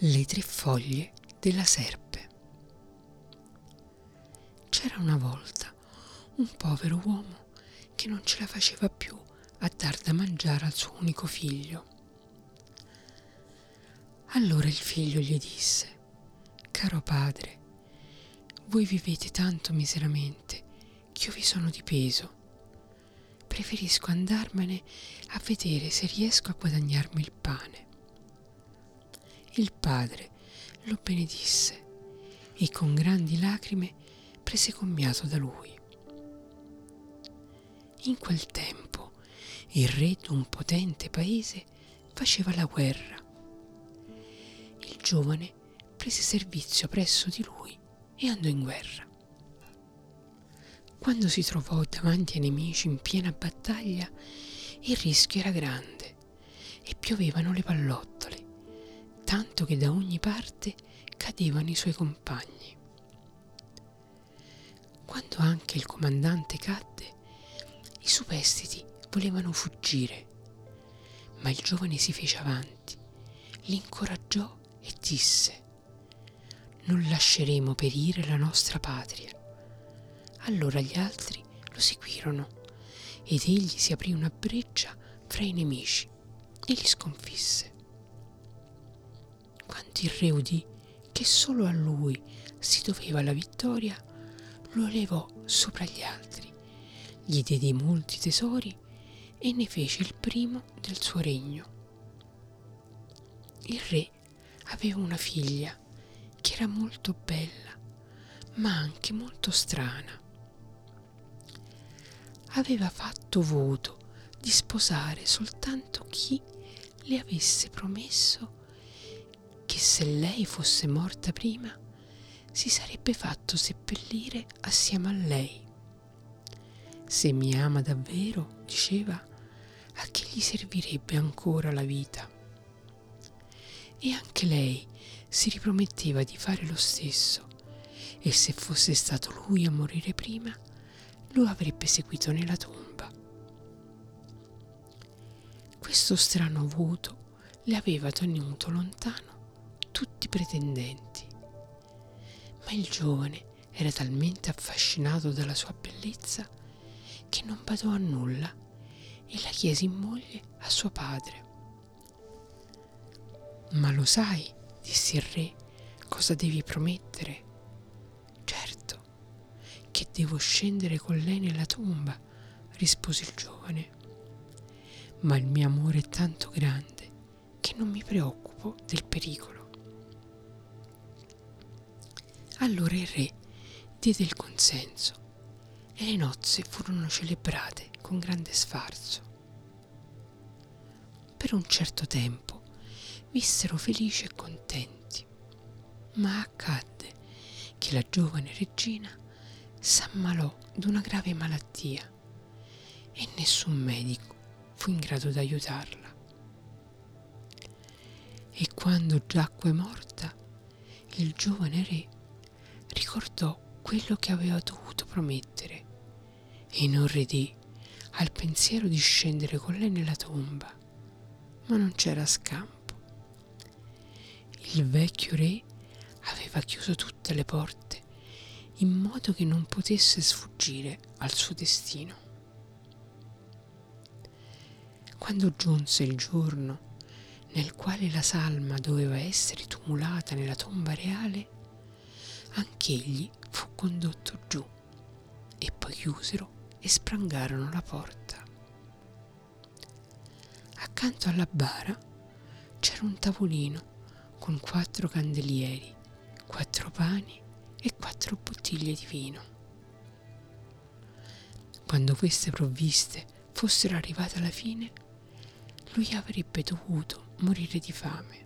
Le tre foglie della serpe. C'era una volta un povero uomo che non ce la faceva più a dar da mangiare al suo unico figlio. Allora il figlio gli disse, caro padre, voi vivete tanto miseramente che io vi sono di peso. Preferisco andarmene a vedere se riesco a guadagnarmi il pane. Il padre lo benedisse e con grandi lacrime prese commiato da lui. In quel tempo il re d'un potente paese faceva la guerra. Il giovane prese servizio presso di lui e andò in guerra. Quando si trovò davanti ai nemici in piena battaglia, il rischio era grande e piovevano le pallottole tanto che da ogni parte cadevano i suoi compagni. Quando anche il comandante cadde, i superstiti volevano fuggire, ma il giovane si fece avanti, li incoraggiò e disse, non lasceremo perire la nostra patria. Allora gli altri lo seguirono ed egli si aprì una breccia fra i nemici e li sconfisse il re udì che solo a lui si doveva la vittoria, lo elevò sopra gli altri, gli diede molti tesori e ne fece il primo del suo regno. Il re aveva una figlia che era molto bella, ma anche molto strana. Aveva fatto voto di sposare soltanto chi le avesse promesso che se lei fosse morta prima si sarebbe fatto seppellire assieme a lei. Se mi ama davvero, diceva, a che gli servirebbe ancora la vita? E anche lei si riprometteva di fare lo stesso e se fosse stato lui a morire prima, lo avrebbe seguito nella tomba. Questo strano voto le aveva tenuto lontano tutti pretendenti. Ma il giovane era talmente affascinato dalla sua bellezza che non badò a nulla e la chiese in moglie a suo padre. Ma lo sai, disse il re, cosa devi promettere? Certo, che devo scendere con lei nella tomba, rispose il giovane. Ma il mio amore è tanto grande che non mi preoccupo del pericolo. Allora il re diede il consenso e le nozze furono celebrate con grande sfarzo. Per un certo tempo vissero felici e contenti, ma accadde che la giovane regina s'ammalò d'una grave malattia e nessun medico fu in grado di aiutarla. E quando giacque morta, il giovane re ricordò quello che aveva dovuto promettere e inorridì al pensiero di scendere con lei nella tomba, ma non c'era scampo. Il vecchio re aveva chiuso tutte le porte in modo che non potesse sfuggire al suo destino. Quando giunse il giorno nel quale la salma doveva essere tumulata nella tomba reale, anch'egli fu condotto giù e poi chiusero e sprangarono la porta. Accanto alla bara c'era un tavolino con quattro candelieri, quattro pani e quattro bottiglie di vino. Quando queste provviste fossero arrivate alla fine, lui avrebbe dovuto morire di fame.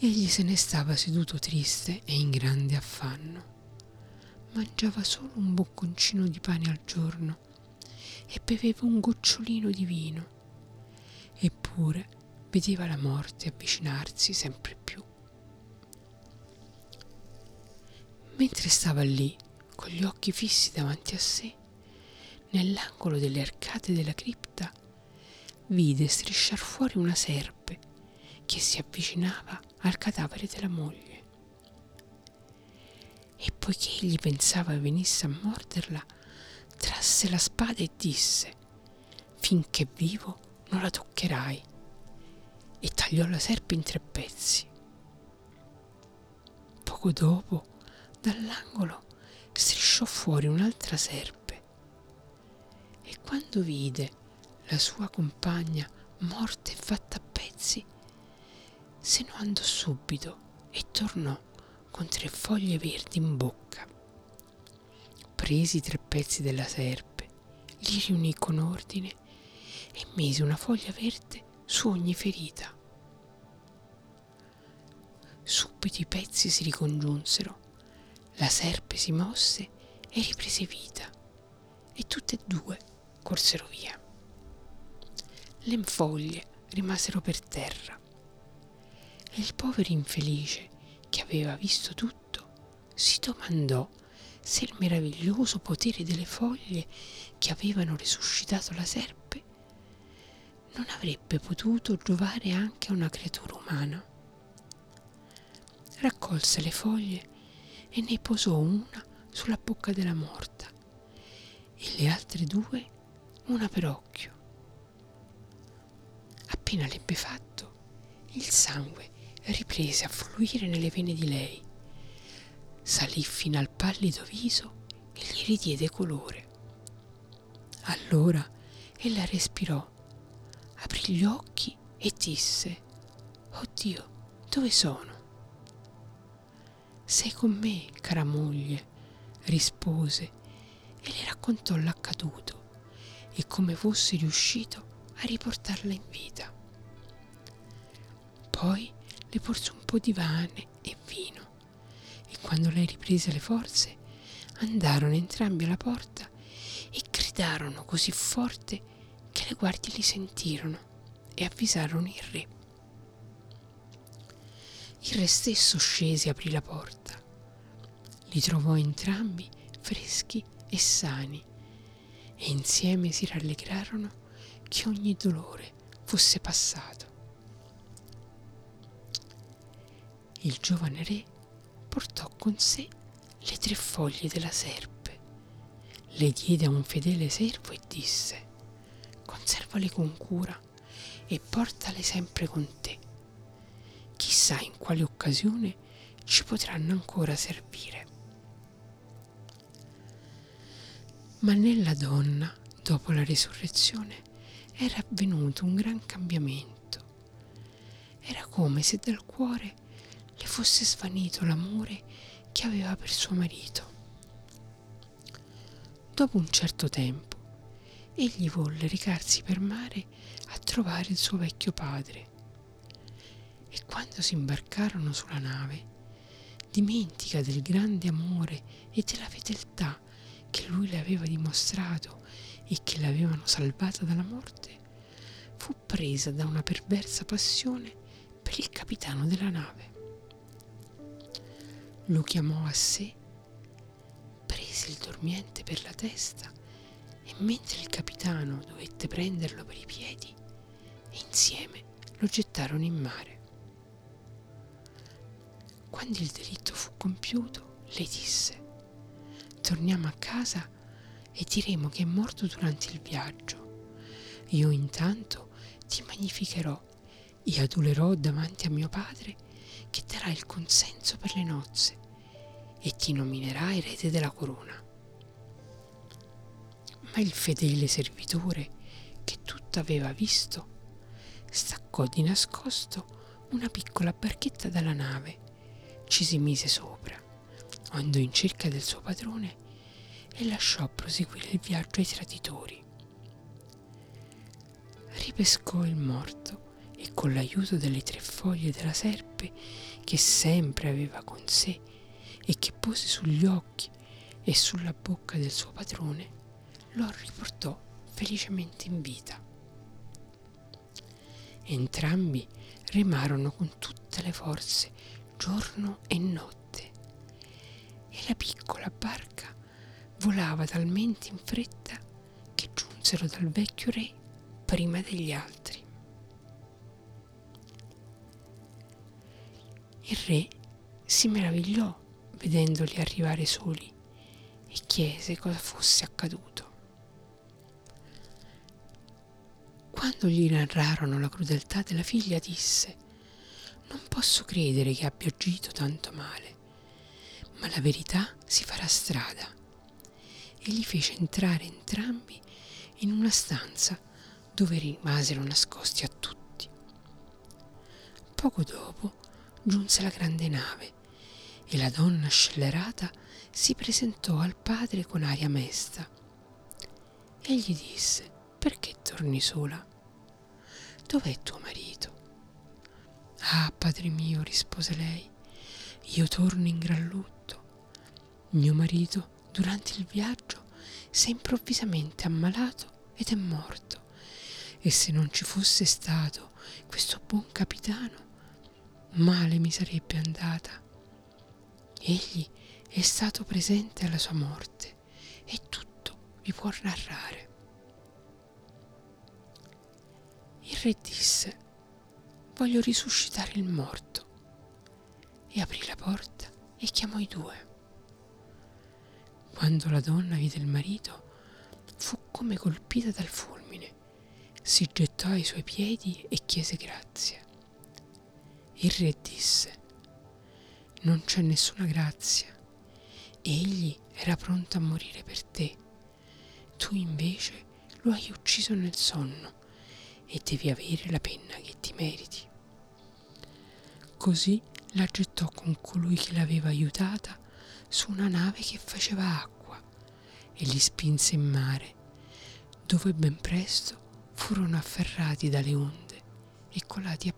Egli se ne stava seduto triste e in grande affanno. Mangiava solo un bocconcino di pane al giorno e beveva un gocciolino di vino. Eppure vedeva la morte avvicinarsi sempre più. Mentre stava lì, con gli occhi fissi davanti a sé, nell'angolo delle arcate della cripta, vide strisciar fuori una serpe che si avvicinava al cadavere della moglie. E poiché egli pensava venisse a morderla, trasse la spada e disse, finché vivo non la toccherai, e tagliò la serpe in tre pezzi. Poco dopo, dall'angolo, strisciò fuori un'altra serpe, e quando vide la sua compagna morta e fatta a pezzi, se ne andò subito e tornò con tre foglie verdi in bocca. Presi tre pezzi della serpe, li riunì con ordine e mise una foglia verde su ogni ferita. Subito i pezzi si ricongiunsero, la serpe si mosse e riprese vita e tutte e due corsero via. Le foglie rimasero per terra il povero infelice che aveva visto tutto si domandò se il meraviglioso potere delle foglie che avevano resuscitato la serpe non avrebbe potuto giovare anche a una creatura umana. Raccolse le foglie e ne posò una sulla bocca della morta e le altre due una per occhio. Appena l'ebbe fatto, il sangue riprese a fluire nelle vene di lei, salì fino al pallido viso e gli ridiede colore. Allora ella respirò, aprì gli occhi e disse, Oddio, dove sono? Sei con me, cara moglie, rispose e le raccontò l'accaduto e come fosse riuscito a riportarla in vita. Poi le porse un po' di pane e vino e quando lei riprese le forze andarono entrambi alla porta e gridarono così forte che le guardie li sentirono e avvisarono il re. Il re stesso scese e aprì la porta. Li trovò entrambi freschi e sani e insieme si rallegrarono che ogni dolore fosse passato. Il giovane re portò con sé le tre foglie della serpe, le diede a un fedele servo e disse, conservale con cura e portale sempre con te. Chissà in quale occasione ci potranno ancora servire. Ma nella donna, dopo la risurrezione, era avvenuto un gran cambiamento. Era come se dal cuore le fosse svanito l'amore che aveva per suo marito. Dopo un certo tempo, egli volle recarsi per mare a trovare il suo vecchio padre. E quando si imbarcarono sulla nave, dimentica del grande amore e della fedeltà che lui le aveva dimostrato e che l'avevano salvata dalla morte, fu presa da una perversa passione per il capitano della nave lo chiamò a sé, prese il dormiente per la testa e mentre il capitano dovette prenderlo per i piedi, insieme lo gettarono in mare. Quando il delitto fu compiuto, le disse, torniamo a casa e diremo che è morto durante il viaggio. Io intanto ti magnificherò e adulerò davanti a mio padre che darà il consenso per le nozze e ti nominerà erede della corona. Ma il fedele servitore, che tutto aveva visto, staccò di nascosto una piccola barchetta dalla nave, ci si mise sopra, andò in cerca del suo padrone e lasciò proseguire il viaggio ai traditori. Ripescò il morto e con l'aiuto delle tre foglie della serpe che sempre aveva con sé e che pose sugli occhi e sulla bocca del suo padrone, lo riportò felicemente in vita. Entrambi remarono con tutte le forze, giorno e notte, e la piccola barca volava talmente in fretta che giunsero dal vecchio re prima degli altri. Il re si meravigliò vedendoli arrivare soli e chiese cosa fosse accaduto. Quando gli narrarono la crudeltà della figlia, disse, non posso credere che abbia agito tanto male, ma la verità si farà strada. E li fece entrare entrambi in una stanza dove rimasero nascosti a tutti. Poco dopo giunse la grande nave e la donna scellerata si presentò al padre con aria mesta. Egli disse, perché torni sola? Dov'è tuo marito? Ah, padre mio, rispose lei, io torno in gran lutto. Mio marito, durante il viaggio, si è improvvisamente ammalato ed è morto. E se non ci fosse stato questo buon capitano, male mi sarebbe andata. Egli è stato presente alla sua morte e tutto vi può narrare. Il re disse, voglio risuscitare il morto. E aprì la porta e chiamò i due. Quando la donna vide il marito, fu come colpita dal fulmine, si gettò ai suoi piedi e chiese grazia. Il re disse, non c'è nessuna grazia, egli era pronto a morire per te, tu invece lo hai ucciso nel sonno e devi avere la penna che ti meriti. Così la gettò con colui che l'aveva aiutata su una nave che faceva acqua e li spinse in mare, dove ben presto furono afferrati dalle onde e colati a